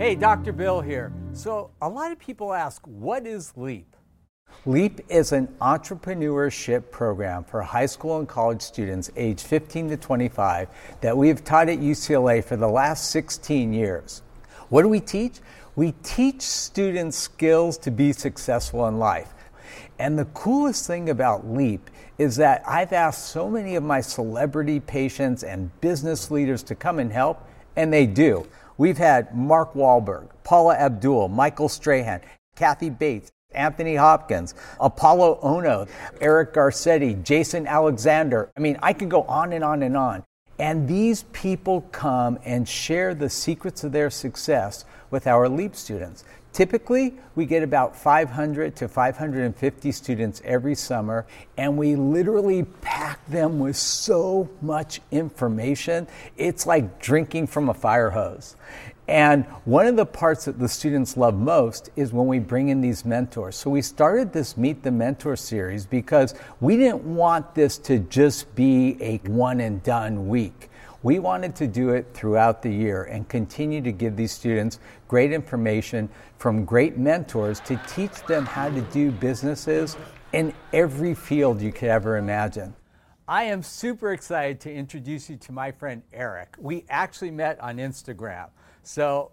Hey, Dr. Bill here. So, a lot of people ask, what is LEAP? LEAP is an entrepreneurship program for high school and college students aged 15 to 25 that we have taught at UCLA for the last 16 years. What do we teach? We teach students skills to be successful in life. And the coolest thing about LEAP is that I've asked so many of my celebrity patients and business leaders to come and help, and they do. We've had Mark Wahlberg, Paula Abdul, Michael Strahan, Kathy Bates, Anthony Hopkins, Apolo Ohno, Eric Garcetti, Jason Alexander. I mean, I could go on and on and on. And these people come and share the secrets of their success with our LEAP students. Typically, we get about 500 to 550 students every summer, and we literally pack them with so much information. It's like drinking from a fire hose. And one of the parts that the students love most is when we bring in these mentors. So we started this Meet the Mentor series because we didn't want this to just be a one and done week. We wanted to do it throughout the year and continue to give these students great information from great mentors to teach them how to do businesses in every field you could ever imagine. I am super excited to introduce you to my friend Eric. We actually met on Instagram. So,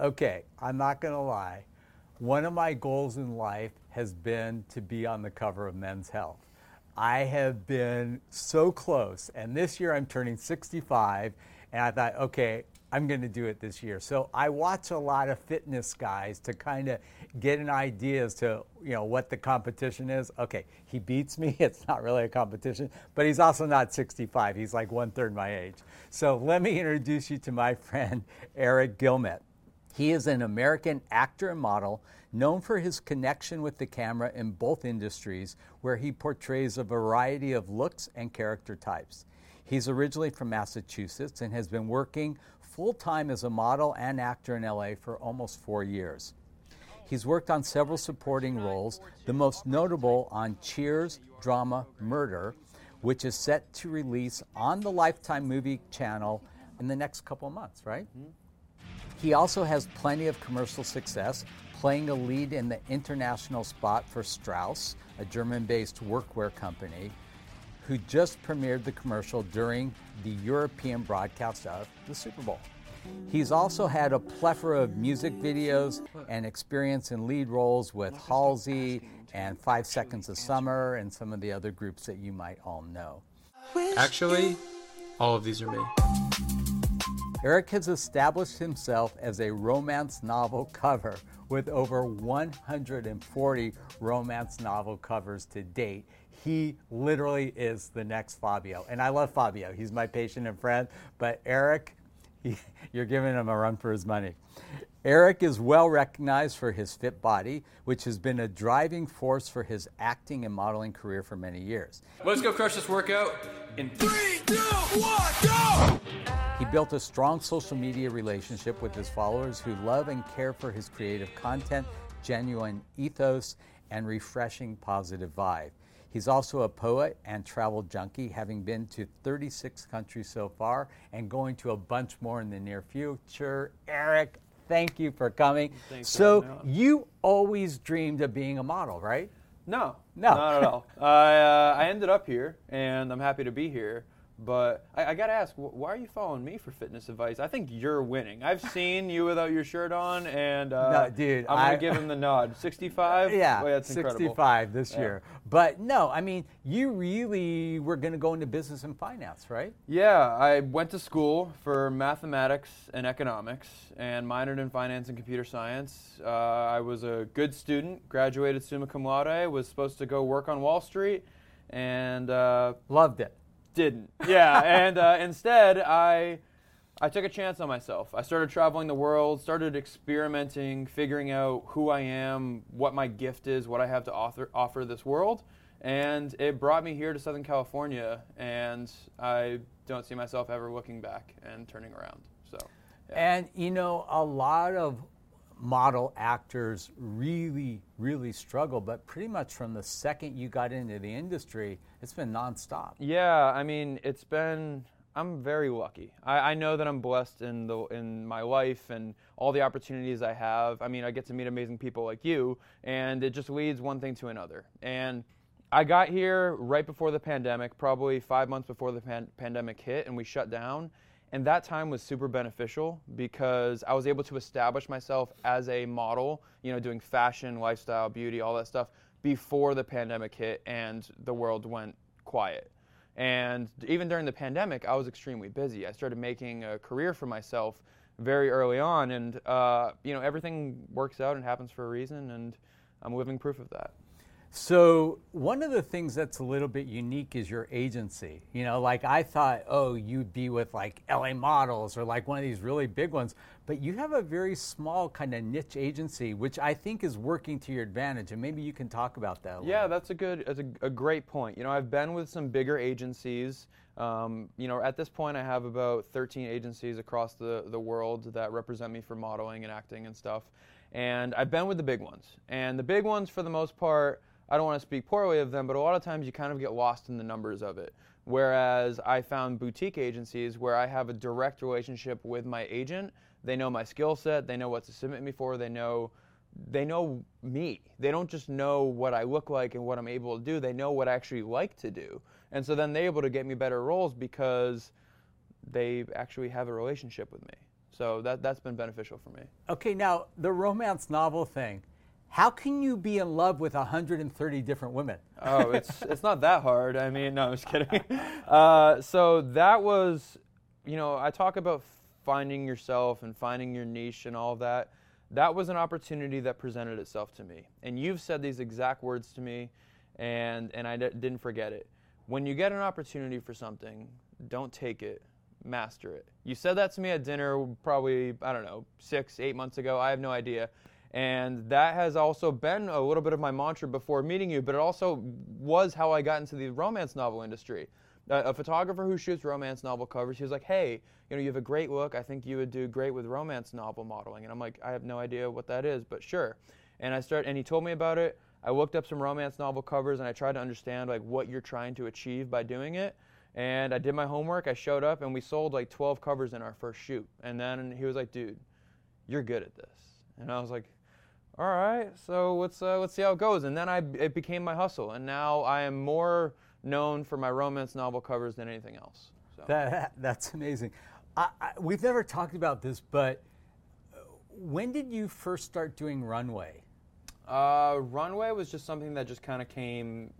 okay, I'm not going to lie. One of my goals in life has been to be on the cover of Men's Health. I have been so close. And this year I'm turning 65. And I thought, okay, I'm going to do it this year. So I watch a lot of fitness guys to kind of get an idea as to you know what the competition is. Okay, he beats me. It's not really a competition, but he's also not 65. He's like one third my age. So let me introduce you to my friend Eric Guilmette. He is an American actor and model known for his connection with the camera in both industries, where he portrays a variety of looks and character types. He's originally from Massachusetts and has been working full time as a model and actor in LA for almost four years. He's worked on several supporting roles, the most notable on Cheers drama Murder, which is set to release on the Lifetime Movie channel in the next couple months, right? Mm-hmm. He also has plenty of commercial success, playing a lead in the international spot for Strauss, a German based workwear company, who just premiered the commercial during the European broadcast of the Super Bowl. He's also had a plethora of music videos and experience in lead roles with Halsey and Five Seconds of Summer and some of the other groups that you might all know. Actually, all of these are me. Eric has established himself as a romance novel cover with over 140 romance novel covers to date. He literally is the next Fabio. And I love Fabio. He's my patient and friend. But Eric, he, you're giving him a run for his money. Eric is well recognized for his fit body, which has been a driving force for his acting and modeling career for many years. Let's go crush this workout in three, two, one, go! He built a strong social media relationship with his followers who love and care for his creative content, genuine ethos, and refreshing positive vibe. He's also a poet and travel junkie, having been to 36 countries so far and going to a bunch more in the near future. Eric, thank you for coming. Thanks so, for you always dreamed of being a model, right? No, no, not at all. I uh, I ended up here, and I'm happy to be here. But I, I got to ask, why are you following me for fitness advice? I think you're winning. I've seen you without your shirt on, and uh, no, dude, I'm gonna give him the nod. 65. Yeah, Boy, that's 65 incredible. this Yeah. year. But no, I mean, you really were going to go into business and finance, right? Yeah, I went to school for mathematics and economics, and minored in finance and computer science. Uh, I was a good student, graduated summa cum laude, was supposed to go work on Wall Street, and uh, Loved it. Didn't. Yeah, and uh, instead I I took a chance on myself. I started traveling the world, started experimenting, figuring out who I am, what my gift is, what I have to offer offer this world, and it brought me here to Southern California. And I don't see myself ever looking back and turning around. So. yeah. And you know, a lot of model actors really, really struggle, but pretty much from the second you got into the industry, it's been nonstop. Yeah, I mean, it's been. I'm very lucky. I, I know that I'm blessed in the in my life and all the opportunities I have. I mean, I get to meet amazing people like you, and it just leads one thing to another. And I got here right before the pandemic, probably five months before the pan- pandemic hit, and we shut down. And that time was super beneficial because I was able to establish myself as a model, you know, doing fashion, lifestyle, beauty, all that stuff before the pandemic hit and the world went quiet. And even during the pandemic, I was extremely busy. I started making a career for myself very early on, and uh, you know, everything works out and happens for a reason, and I'm living proof of that. So one of the things that's a little bit unique is your agency. You know, like I thought, oh, you'd be with like LA Models or like one of these really big ones, but you have a very small kind of niche agency, which I think is working to your advantage. And maybe you can talk about that. yeah, that's a good, that's a, a, great point. You know, I've been with some bigger agencies. Um, you know, at this point, I have about 13 agencies across the the world that represent me for modeling and acting and stuff. And I've been with the big ones, and the big ones, for the most part I don't want to speak poorly of them, but a lot of times you kind of get lost in the numbers of it. Whereas I found boutique agencies where I have a direct relationship with my agent. They know my skill set, they know what to submit me for, they know they know me. They don't just know what I look like and what I'm able to do. They know what I actually like to do. And so then they're able to get me better roles because they actually have a relationship with me. So that that's been beneficial for me. Okay, now the romance novel thing how can you be in love with 130 different women? oh, it's it's not that hard. I mean, no, I'm just kidding. Uh, so that was, you know, I talk about finding yourself and finding your niche and all of that. That was an opportunity that presented itself to me, and you've said these exact words to me, and and I d- didn't forget it. When you get an opportunity for something, don't take it, master it. You said that to me at dinner, probably I don't know, six, eight months ago. I have no idea and that has also been a little bit of my mantra before meeting you, but it also was how I got into the romance novel industry. A photographer who shoots romance novel covers, he was like, "Hey, you know, you have a great look. I think you would do great with romance novel modeling." And I'm like, "I have no idea what that is, but sure." And I start, and he told me about it. I looked up some romance novel covers, and I tried to understand like what you're trying to achieve by doing it. And I did my homework. I showed up, and we sold like 12 covers in our first shoot. And then he was like, "Dude, you're good at this." And I was like, all right, so let's uh, let's see how it goes. And then I it became my hustle, and now I am more known for my romance novel covers than anything else. So. That, that's amazing. I, I, we've never talked about this, but uh, when did you first start doing runway? Uh, runway was just something that just kind of came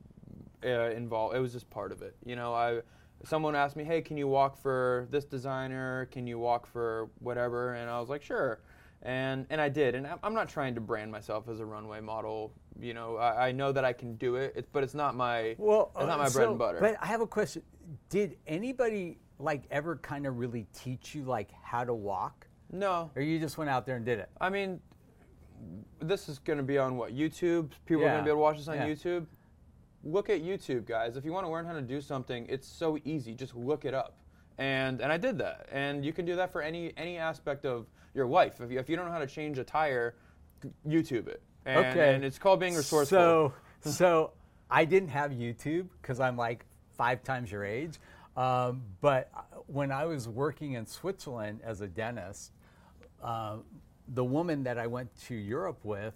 uh, involved. It was just part of it. You know, I someone asked me, "Hey, can you walk for this designer? Can you walk for whatever?" And I was like, "Sure." And and I did. And I'm not trying to brand myself as a runway model. You know, I, I know that I can do it, but it's not my well, it's not my uh, bread and butter. But I have a question: Did anybody like ever kind of really teach you like how to walk? No. Or you just went out there and did it? I mean, this is going to be on what YouTube. People yeah. are going to be able to watch this on yeah. YouTube. Look at YouTube, guys. If you want to learn how to do something, it's so easy. Just look it up and and I did that. And you can do that for any any aspect of your life. If you, if you don't know how to change a tire, YouTube it. And, okay. And it's called being resourceful. So so I didn't have YouTube because I'm like five times your age. Um, but when I was working in Switzerland as a dentist, uh, the woman that I went to Europe with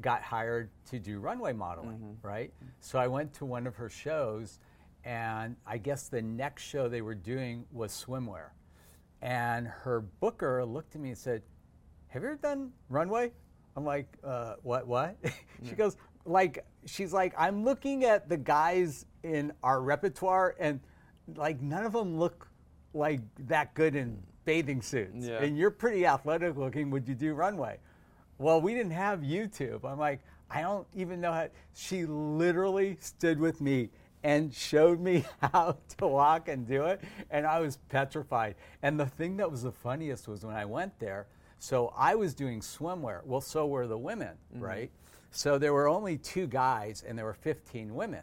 got hired to do runway modeling, mm-hmm. right? So I went to one of her shows and I guess the next show they were doing was swimwear. And her booker looked at me and said, Have you ever done runway? I'm like, uh, What, what? she yeah. goes, like, she's like, I'm looking at the guys in our repertoire, and like, none of them look like that good in bathing suits. Yeah. And you're pretty athletic looking. Would you do runway? Well, we didn't have YouTube. I'm like, I don't even know how. She literally stood with me and showed me how to walk and do it. And I was petrified. And the thing that was the funniest was when I went there, so I was doing swimwear. Well, so were the women, mm-hmm. right? So there were only two guys and there were 15 women.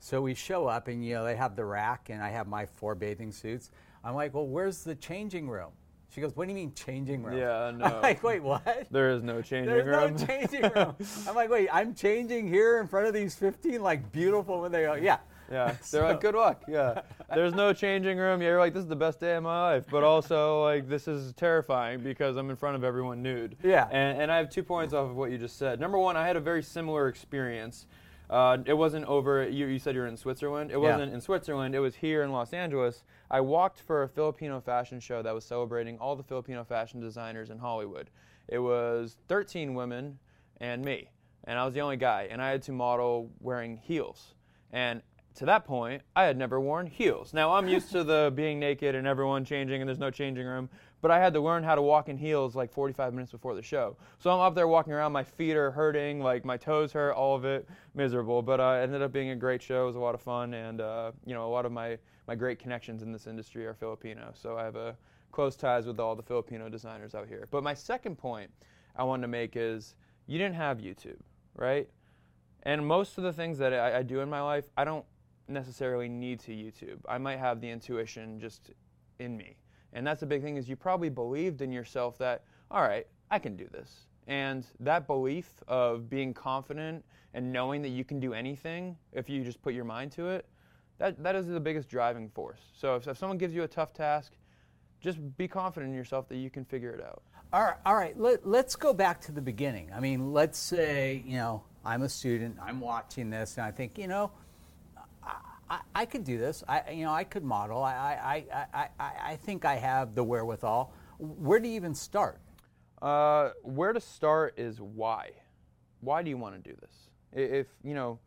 So we show up and, you know, they have the rack and I have my four bathing suits. I'm like, well, where's the changing room? She goes, "What do you mean changing room?" Yeah, no. I'm like, "Wait, what?" There is no changing There's room. There's no changing room. I'm like, "Wait, I'm changing here in front of these 15 like beautiful when they go, yeah." Yeah, they're like, good luck. Yeah, there's no changing room. Yeah, you're like, this is the best day of my life, but also like this is terrifying because I'm in front of everyone nude. Yeah. And, and I have two points off of what you just said. Number one, I had a very similar experience. Uh, it wasn't over. You, you said you were in Switzerland. It wasn't in Switzerland. It was here in Los Angeles. I walked for a Filipino fashion show that was celebrating all the Filipino fashion designers in Hollywood. It was 13 women and me, and I was the only guy. And I had to model wearing heels. And to that point, I had never worn heels. Now I'm used to the being naked and everyone changing and there's no changing room, but I had to learn how to walk in heels like 45 minutes before the show. So I'm up there walking around, my feet are hurting, like my toes hurt, all of it miserable. But uh, it ended up being a great show. It was a lot of fun, and uh, you know a lot of my my great connections in this industry are Filipino. So I have a close ties with all the Filipino designers out here. But my second point I wanted to make is you didn't have YouTube, right? And most of the things that I, I do in my life, I don't necessarily need to YouTube. I might have the intuition just in me. And that's the big thing is you probably believed in yourself that, all right, I can do this. And that belief of being confident and knowing that you can do anything if you just put your mind to it, that, that is the biggest driving force. So if, if someone gives you a tough task, just be confident in yourself that you can figure it out. All right, all right. Let, let's go back to the beginning. I mean, let's say you know I'm a student. I'm watching this, and I think you know I, I, could do this. I you know I could model. I I, I, I, I think I have the wherewithal. Where do you even start? Uh, where to start is why. Why do you want to do this? If you know,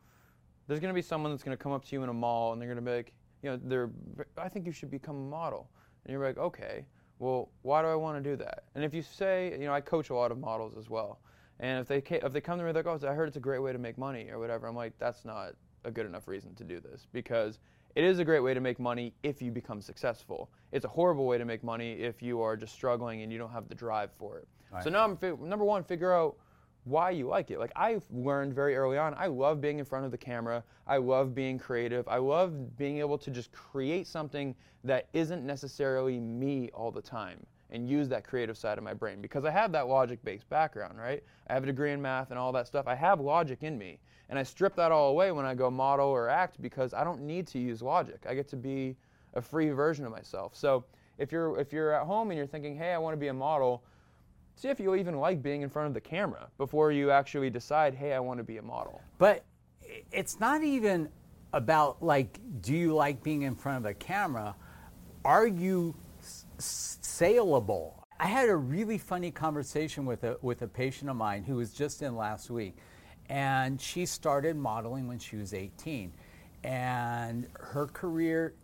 there's going to be someone that's going to come up to you in a mall and they're going to be like, you know, they're, I think you should become a model, and you're like, okay, well, why do I want to do that? And if you say, you know, I coach a lot of models as well, and if they if they come to me they're like, oh, I heard it's a great way to make money or whatever, I'm like, that's not a good enough reason to do this because it is a great way to make money if you become successful. It's a horrible way to make money if you are just struggling and you don't have the drive for it. So now I'm fi- number one, figure out why you like it. Like I've learned very early on, I love being in front of the camera. I love being creative. I love being able to just create something that isn't necessarily me all the time and use that creative side of my brain because I have that logic based background, right? I have a degree in math and all that stuff. I have logic in me. And I strip that all away when I go model or act because I don't need to use logic. I get to be a free version of myself. So if you're if you're at home and you're thinking, "Hey, I want to be a model," see if you even like being in front of the camera before you actually decide, "Hey, I want to be a model." But it's not even about like, do you like being in front of a camera? Are you saleable? I had a really funny conversation with a with a patient of mine who was just in last week, and she started modeling when she was 18, and her career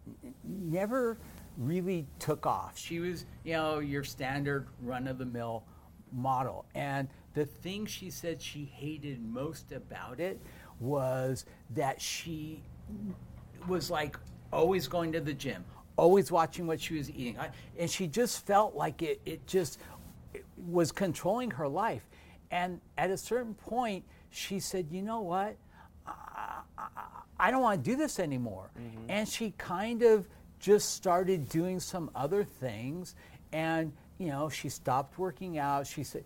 never really took off. She was, you know, your standard run of the mill model. And the thing she said she hated most about it was that she was like always going to the gym, always watching what she was eating. I- And she just felt like it, it just it was controlling her life. And at a certain point, she said, you know what? I don't want to do this anymore. Mm-hmm. And she kind of just started doing some other things. And, you know, she stopped working out. She said,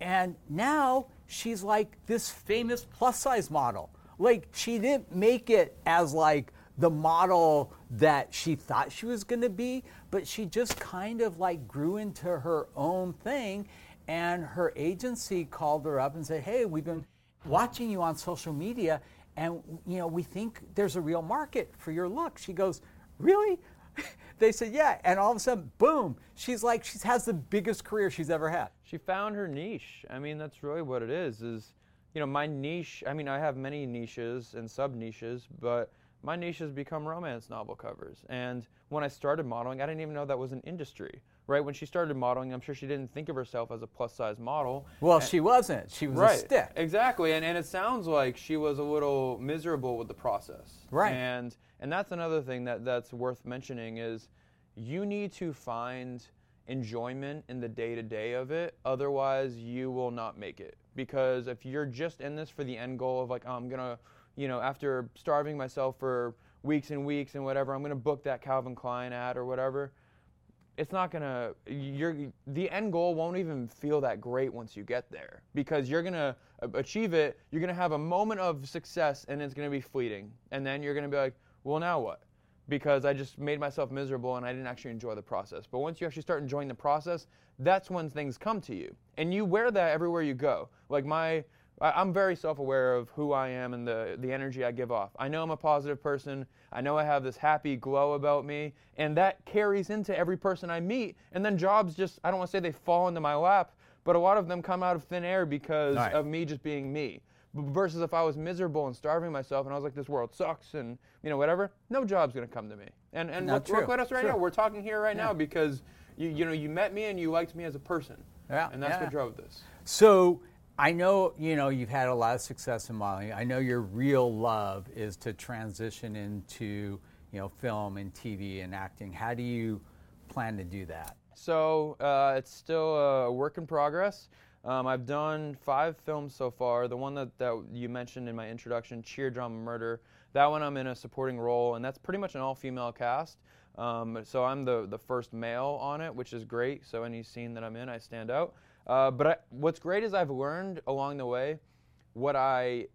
and now she's like this famous plus size model. Like, she didn't make it as like the model that she thought she was going to be, but she just kind of like grew into her own thing. And her agency called her up and said, hey, we've been watching you on social media and you know we think there's a real market for your look she goes really they said yeah and all of a sudden boom she's like she has the biggest career she's ever had She found her niche. I mean, that's really what it is. Is you know, my niche. I mean, I have many niches and sub niches, but my niche has become romance novel covers. And when I started modeling, I didn't even know that was an industry. Right when she started modeling, I'm sure she didn't think of herself as a plus size model. well she wasn't she was a stick Exactly, and, and it sounds like she was a little miserable with the process. Right. And and that's another thing that, that's worth mentioning is you need to find enjoyment in the day to day of it. Otherwise, you will not make it. Because if you're just in this for the end goal of like, oh, I'm gonna, you know, after starving myself for weeks and weeks and whatever, I'm gonna book that Calvin Klein ad or whatever it's not gonna you're the end goal won't even feel that great once you get there because you're gonna achieve it you're gonna have a moment of success and it's gonna be fleeting and then you're gonna be like well, now what? Because I just made myself miserable and I didn't actually enjoy the process. But once you actually start enjoying the process, that's when things come to you. And you wear that everywhere you go. Like my I'm very self-aware of who I am and the the energy I give off. I know I'm a positive person. I know I have this happy glow about me, and that carries into every person I meet. And then jobs just I don't want to say they fall into my lap, but a lot of them come out of thin air because Right. of me just being me. Versus if I was miserable and starving myself and I was like, this world sucks and you know whatever, no job's gonna come to me. And and Not look, look at us right True. now. We're talking here right now because you you know you met me and you liked me as a person. Yeah, And that's yeah. what drove this. So I know you know you've had a lot of success in modeling. I know your real love is to transition into you know film and TV and acting. How do you plan to do that? So uh, it's still a work in progress. Um, I've done five films so far. The one that, that you mentioned in my introduction, Cheer Drama Murder, that one I'm in a supporting role, and that's pretty much an all female cast. Um, so I'm the, the first male on it, which is great. So any scene that I'm in, I stand out. Uh, but I, what's great is I've learned along the way what I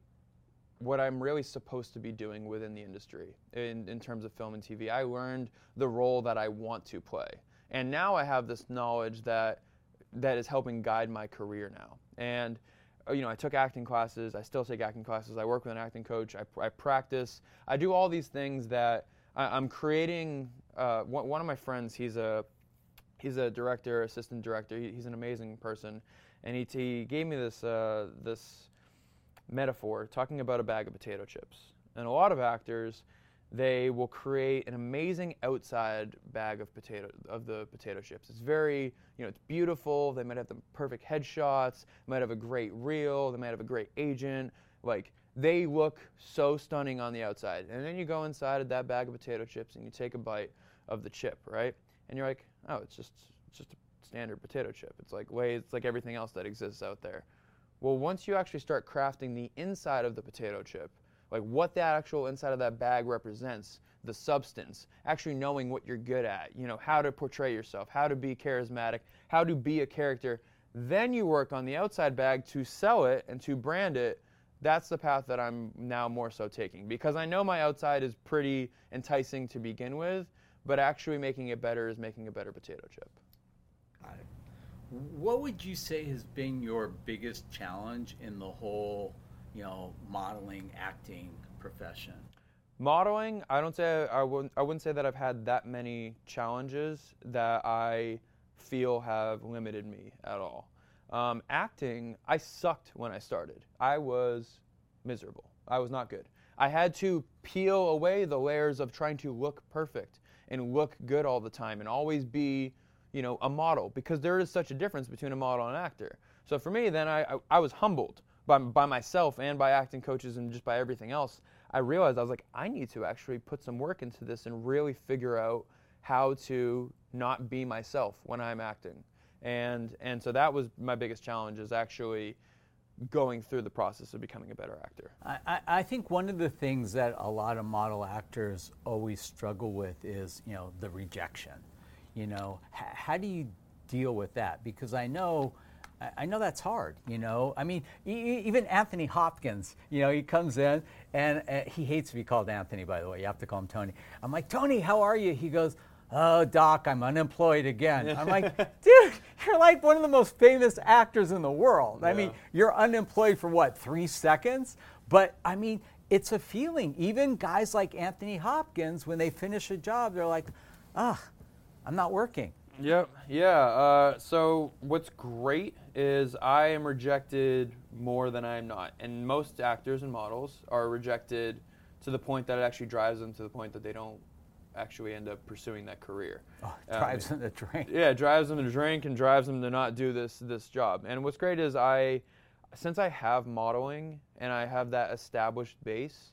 what I'm really supposed to be doing within the industry in, in terms of film and TV. I learned the role that I want to play. And now I have this knowledge that that is helping guide my career now. And uh, you know, I took acting classes. I still take acting classes. I work with an acting coach. I, I practice. I do all these things that I, I'm creating. Uh, one, one of my friends, he's a he's a director, assistant director. He, he's an amazing person, and he, he gave me this uh, this metaphor talking about a bag of potato chips. And a lot of actors, they will create an amazing outside bag of potato of the potato chips. It's very, you know, it's beautiful. They might have the perfect headshots. Might have a great reel. They might have a great agent. Like they look so stunning on the outside. And then you go inside of that bag of potato chips and you take a bite of the chip, right? And you're like, oh, it's just it's just a standard potato chip. It's like way it's like everything else that exists out there. Well, once you actually start crafting the inside of the potato chip, like what that actual inside of that bag represents, the substance, actually knowing what you're good at, you know, how to portray yourself, how to be charismatic, how to be a character, then you work on the outside bag to sell it and to brand it. That's the path that I'm now more so taking because I know my outside is pretty enticing to begin with, but actually making it better is making a better potato chip. Got it. What would you say has been your biggest challenge in the whole, you know, modeling, acting profession? Modeling, I don't say I wouldn't, I wouldn't say that I've had that many challenges that I feel have limited me at all. Um, acting, I sucked when I started. I was miserable. I was not good. I had to peel away the layers of trying to look perfect and look good all the time and always be, you know, a model because there is such a difference between a model and an actor. So for me, then I, I, I was humbled by, by myself and by acting coaches and just by everything else. I realized I was like, I need to actually put some work into this and really figure out how to not be myself when I'm acting. And and so that was my biggest challenge is actually going through the process of becoming a better actor. I, I, think one of the things that a lot of model actors always struggle with is, you know, the rejection. You know, H- how do you deal with that? Because I know, I- know that's hard. You know, I mean, e- even Anthony Hopkins. You know, he comes in and uh, he hates to be called Anthony. By the way, you have to call him Tony. I'm like, Tony, how are you? He goes. Oh, Doc, I'm unemployed again. I'm like, dude, you're like one of the most famous actors in the world. I mean, you're unemployed for what, three seconds? But I mean, it's a feeling. Even guys like Anthony Hopkins, when they finish a job, they're like, ah, I'm not working. Yep. Yeah. Uh, so what's great is I am rejected more than I'm not, and most actors and models are rejected to the point that it actually drives them to the point that they don't actually end up pursuing that career. Oh, it Um, drives them to drink. yeah, it drives them to drink and drives them to not do this this job. And what's great is I, since I have modeling and I have that established base,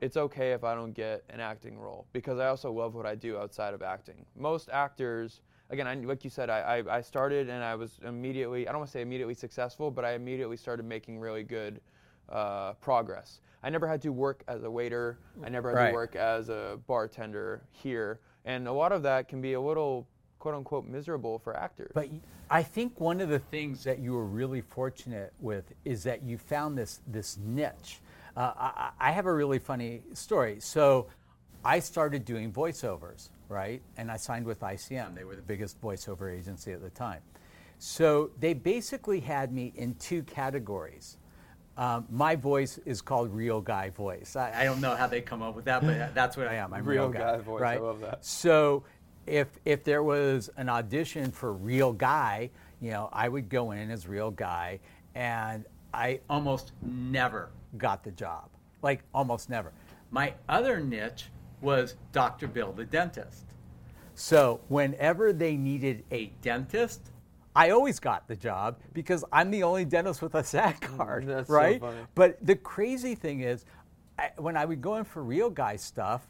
it's okay if I don't get an acting role because I also love what I do outside of acting. Most actors, again, I, like you said, I, I, I started and I was immediately, I don't want to say immediately successful, but I immediately started making really good uh, progress. I never had to work as a waiter. I never had Right. to work as a bartender here. And a lot of that can be a little quote unquote miserable for actors. But I think one of the things that you were really fortunate with is that you found this this niche. Uh, I, I I have a really funny story. So I started doing voiceovers, right? And I signed with ICM. They were the biggest voiceover agency at the time. So they basically had me in two categories. Um, my voice is called real guy voice. I, I, don't know how they come up with that, but that's what I am. I'm real, real guy, guy, voice. Right? I love that. So if if there was an audition for real guy, you know, I would go in as real guy, and I almost never got the job. Like almost never. My other niche was Dr. Bill the dentist. So whenever they needed a dentist, I always got the job because I'm the only dentist with a SAG Mm, card, That's right? So funny. But the crazy thing is, I, when I would go in for real guy stuff,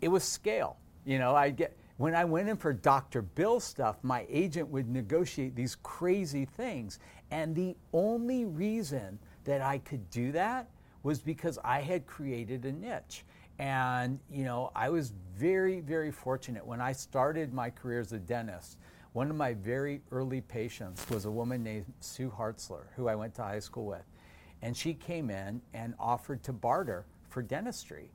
it was scale. You know, I get when I went in for Dr. Bill stuff, my agent would negotiate these crazy things, and the only reason that I could do that was because I had created a niche. And you know, I was very, very fortunate when I started my career as a dentist. One of my very early patients was a woman named Sue Hartzler, who I went to high school with. And she came in and offered to barter for dentistry.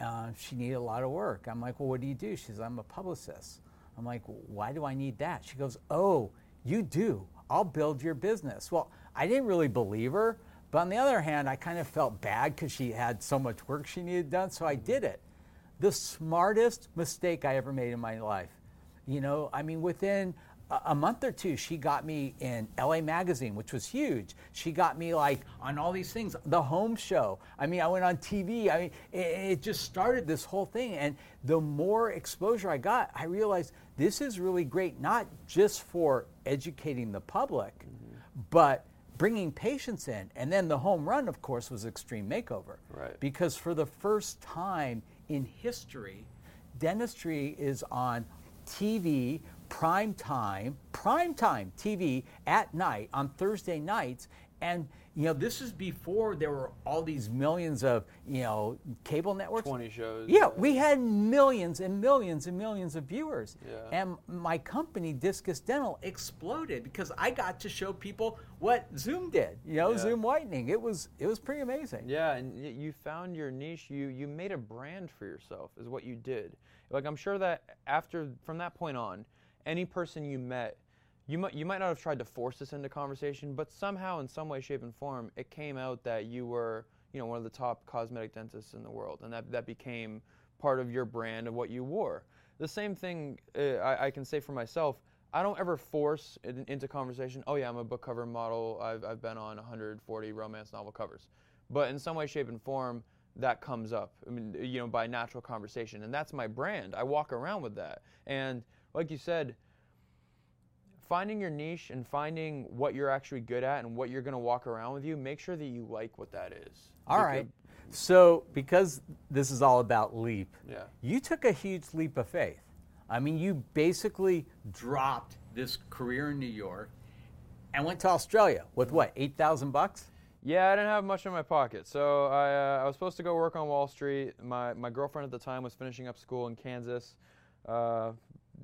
Uh, she needed a lot of work. I'm like, well, what do you do? She says, I'm a publicist. I'm like, why do I need that? She goes, oh, you do. I'll build your business. Well, I didn't really believe her, but on the other hand, I kind of felt bad because she had so much work she needed done, so I did it. The smartest mistake I ever made in my life. You know, I mean, within a month or two, she got me in LA Magazine, which was huge. She got me like on all these things, the home show. I mean, I went on TV. I mean, it, it, just started this whole thing. And the more exposure I got, I realized this is really great, not just for educating the public, mm-hmm. but bringing patients in. And then the home run, of course, was Extreme Makeover. Right. Because for the first time in history, dentistry is on TV, prime time, prime time TV at night on Thursday nights. And you know, this is before there were all these millions of you know cable networks. Twenty shows. Yeah, we had millions and millions and millions of viewers. Yeah. And my company, Discus Dental, exploded because I got to show people what Zoom did. You know, Yeah. Zoom whitening. It was it was pretty amazing. Yeah, and you found your niche. You you made a brand for yourself, is what you did. Like I'm sure that after from that point on, any person you met, you might you might not have tried to force this into conversation, but somehow in some way, shape, and form, it came out that you were you know one of the top cosmetic dentists in the world, and that that became part of your brand of what you wore. The same thing uh, I, I can say for myself. I don't ever force it into conversation. Oh yeah, I'm a book cover model. I've, I've been on 140 romance novel covers, but in some way, shape, and form, that comes up. I mean, you know, by natural conversation, and that's my brand. I walk around with that, and like you said, finding your niche and finding what you're actually good at and what you're going to walk around with you. Make sure that you like what that is. All right. So, because this is all about leap, Yeah. you took a huge leap of faith. I mean, you basically dropped this career in New York and went to Australia with what, 8,000 bucks? Yeah, I didn't have much in my pocket, so I, uh, I was supposed to go work on Wall Street. My my girlfriend at the time was finishing up school in Kansas, uh,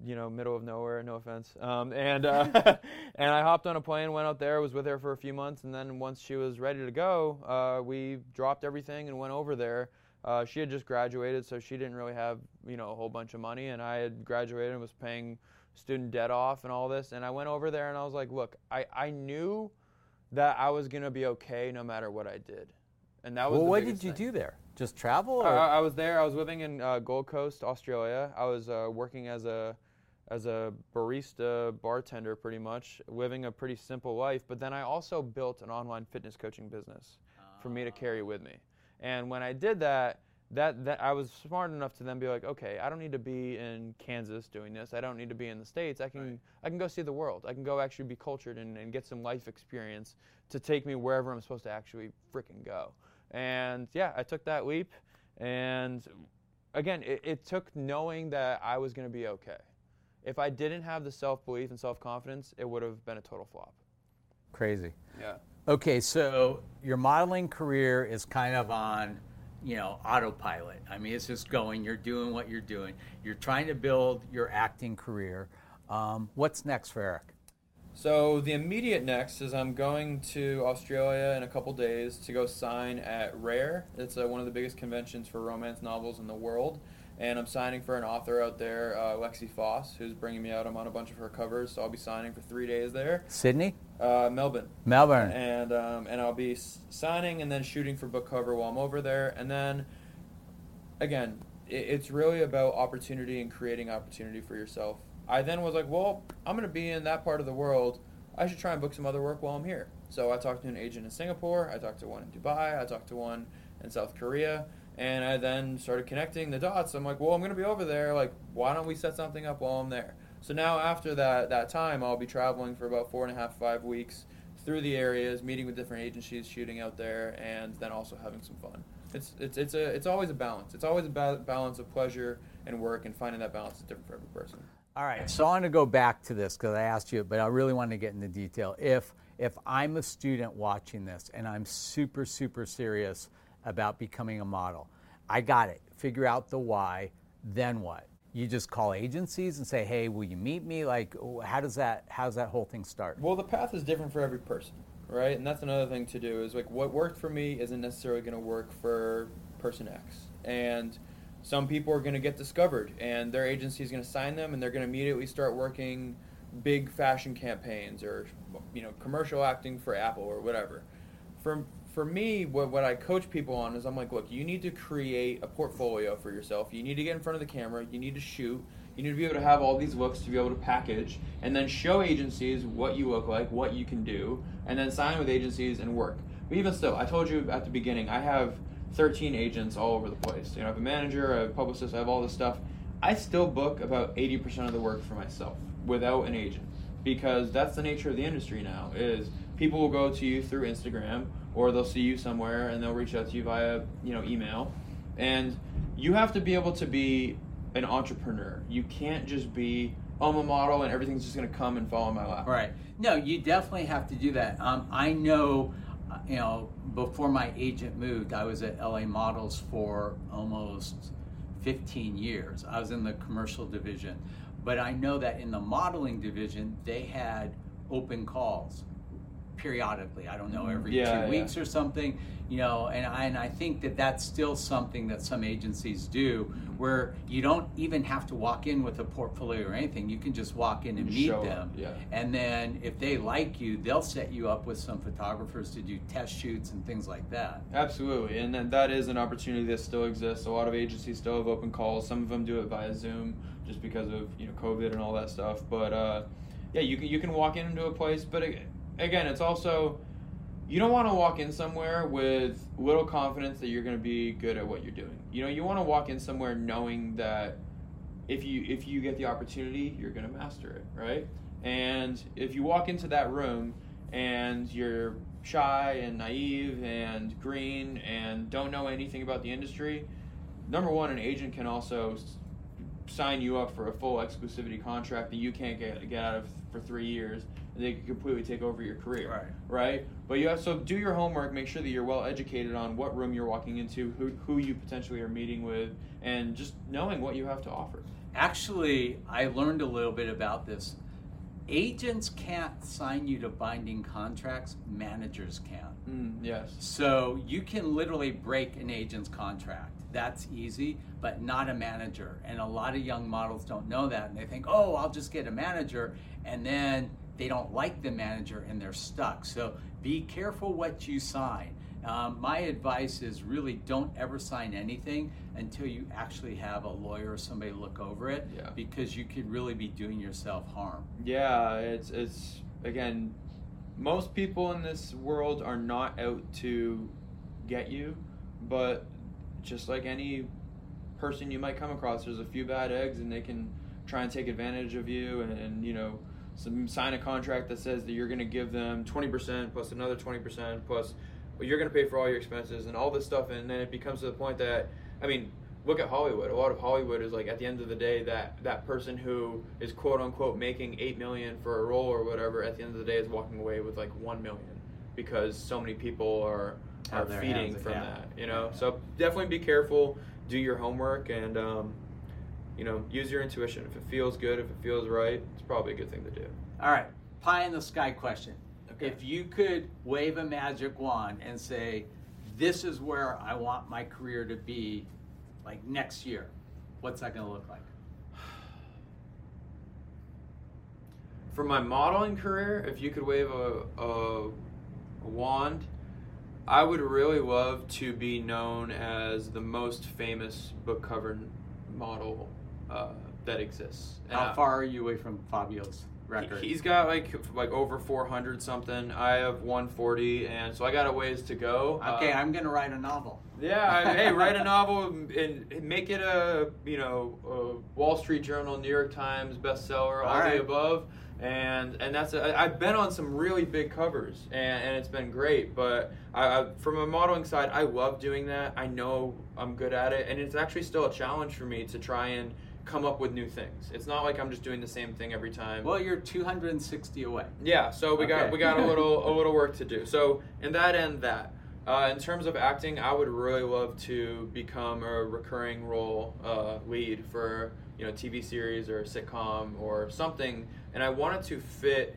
you know, middle of nowhere. No offense. Um, and uh, and I hopped on a plane, went out there, was with her for a few months, and then once she was ready to go, uh, we dropped everything and went over there. Uh, she had just graduated, so she didn't really have you know a whole bunch of money, and I had graduated and was paying student debt off and all this. And I went over there and I was like, look, I, I knew that I was gonna be okay no matter what I did, and that was. Well, what did you thing. do there? Just travel? Or? I, I was there. I was living in uh, Gold Coast, Australia. I was uh, working as a as a barista bartender, pretty much, living a pretty simple life. But then I also built an online fitness coaching business for me to carry with me. And when I did that, that that I was smart enough to then be like, okay, I don't need to be in Kansas doing this. I don't need to be in the states. I can I can go see the world. I can go actually be cultured and, and get some life experience to take me wherever I'm supposed to actually freaking go. And yeah, I took that leap. And again, it, it took knowing that I was going to be okay. If I didn't have the self belief and self confidence, it would have been a total flop. Crazy. Yeah. Okay, so your modeling career is kind of on, you know, autopilot. I mean, it's just going. You're doing what you're doing. You're trying to build your acting career. Um, what's next for Eric? So the immediate next is I'm going to Australia in a couple days to go sign at Rare. It's uh, one of the biggest conventions for romance novels in the world, and I'm signing for an author out there, uh, Lexi Foss, who's bringing me out. I'm on a bunch of her covers, so I'll be signing for three days there. Sydney, Uh, Melbourne. Melbourne. and um, and I'll be s- signing and then shooting for book cover while I'm over there, and then again, it, it's really about opportunity and creating opportunity for yourself. I then was like, well, I'm gonna be in that part of the world. I should try and book some other work while I'm here. So I talked to an agent in Singapore. I talked to one in Dubai. I talked to one in South Korea. And I then started connecting the dots. I'm like, well, I'm going to be over there. Like, why don't we set something up while I'm there? So now, after that, that time, I'll be traveling for about four and a half, five weeks through the areas, meeting with different agencies, shooting out there, and then also having some fun. It's, it's, it's, a, it's always a balance. It's always a ba- balance of pleasure and work, and finding that balance is different for every person. All right, so I want to go back to this because I asked you, but I really want to get into detail. If if I'm a student watching this and I'm super super serious about becoming a model, I got it. Figure out the why, then what? You just call agencies and say, "Hey, will you meet me?" Like, how does that how does that whole thing start? Well, the path is different for every person, right? And that's another thing to do is like what worked for me isn't necessarily going to work for person X. And some people are going to get discovered and their agency is going to sign them and they're going to immediately start working big fashion campaigns or you know commercial acting for Apple or whatever. For for me, what, what I coach people on is I'm like, look, you need to create a portfolio for yourself. You need to get in front of the camera. You need to shoot. You need to be able to have all these looks to be able to package and then show agencies what you look like, what you can do, and then sign with agencies and work. But even still, I told you at the beginning, I have 13 agents all over the place. You know, I have a manager, I have a publicist, I have all this stuff. I still book about 80% of the work for myself without an agent because that's the nature of the industry now is people will go to you through Instagram or they'll see you somewhere and they'll reach out to you via, you know, email. And you have to be able to be an entrepreneur. You can't just be oh, a model and everything's just going to come and fall in my lap. Right. No, you definitely have to do that. Um, I know, uh, you know, before my agent moved, I was at LA Models for almost 15 years. I was in the commercial division. But I know that in the modeling division, they had open calls periodically. I don't know, every Yeah, two yeah. weeks or something, you know, and I, and I think that that's still something that some agencies do where you don't even have to walk in with a portfolio or anything. You can just walk in and meet Show them. yeah. And then if they like you, they'll set you up with some photographers to do test shoots and things like that. Absolutely, and then that is an opportunity that still exists. A lot of agencies still have open calls. Some of them do it via Zoom, just because of you know COVID and all that stuff. But uh, yeah, you can you can walk into a place, but ag- again, it's also you don't want to walk in somewhere with little confidence that you're going to be good at what you're doing. You know, you want to walk in somewhere knowing that if you if you get the opportunity, you're going to master it, right? And if you walk into that room and you're shy and naive and green and don't know anything about the industry, number one, an agent can also sign you up for a full exclusivity contract that you can't get get out of for three years, they can completely take over your career. Right. Right. But you have so do your homework. Make sure that you're well educated on what room you're walking into, who who you potentially are meeting with, and just knowing what you have to offer. Actually, I learned a little bit about this. Agents can't sign you to binding contracts, managers can. Mm, yes. So you can literally break an agent's contract. That's easy, but not a manager. And a lot of young models don't know that. And they think, oh, I'll just get a manager. And then they don't like the manager and they're stuck. So be careful what you sign. Um, my advice is really don't ever sign anything until you actually have a lawyer or somebody look over it Yeah. because you could really be doing yourself harm. Yeah, it's it's again, most people in this world are not out to get you, but just like any person you might come across, there's a few bad eggs, and they can try and take advantage of you, and, and you know, some sign a contract that says that you're going to give them 20% plus another 20% plus you're going to pay for all your expenses and all this stuff, and then it becomes to the point that I mean, look at Hollywood. A lot of Hollywood is like at the end of the day that that person who is quote unquote making eight million for a role or whatever at the end of the day is walking away with like one million because so many people are are feeding from that. You know, so definitely be careful. Do your homework and um, you know use your intuition. If it feels good, if it feels right, it's probably a good thing to do. All right, pie in the sky question. Okay. If you could wave a magic wand and say, "This is where I want my career to be," like next year, what's that going to look like? For my modeling career, if you could wave a, a, a wand, I would really love to be known as the most famous book cover model uh, that exists. And How I- far are you away from Fabio's record? He's got like like over 400 something. I have 140, and so I got a ways to go. okay, Uh, I'm to write a novel. yeah, I, hey, write a novel and make it a you know a Wall Street Journal, New York Times bestseller, all, All right. the above. And and that's I- I've been on some really big covers and, and it's been great. But I, I, from a modeling side, I love doing that. I know I'm good at it, and it's actually still a challenge for me to try and come up with new things. It's not like I'm just doing the same thing every time. Well, you're 260 away. Yeah, so we got we got a little a little work to do. So in that end, that uh, in terms of acting, I would really love to become a recurring role uh, lead for you know TV series or a sitcom or something, and I wanted to fit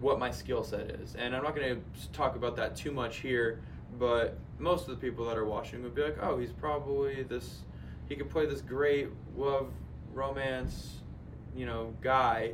what my skill set is. And I'm not going to talk about that too much here, but most of the people that are watching would be like, oh, he's probably this. He could play this great love romance, you know, guy,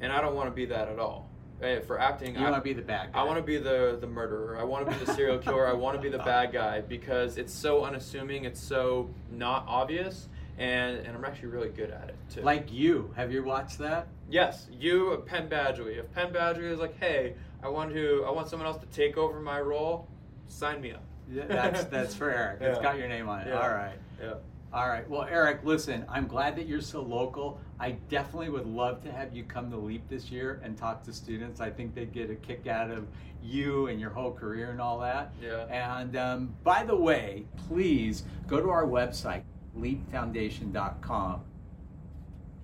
and I don't want to be that at all. Eh, For acting, You I, want to be the bad guy. I want to be the the murderer. I want to be the serial killer. I want to be the bad guy because it's so unassuming. It's so not obvious, and and I'm actually really good at it too. Like you. Have you watched that? yes, you Penn Badgley. If Penn Badgley is like, hey, I want to, I want someone else to take over my role, sign me up. Yeah, That's that's for Eric. It's Yeah. got your name on it. Yeah. All right. Yeah. All right. Well, Eric, listen, I'm glad that you're so local. I definitely would love to have you come to LEAP this year and talk to students. I think they'd get a kick out of you and your whole career and all that. Yeah. And um, by the way, please go to our website, leapfoundation.com.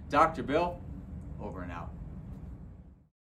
Dr. Bill, over and out.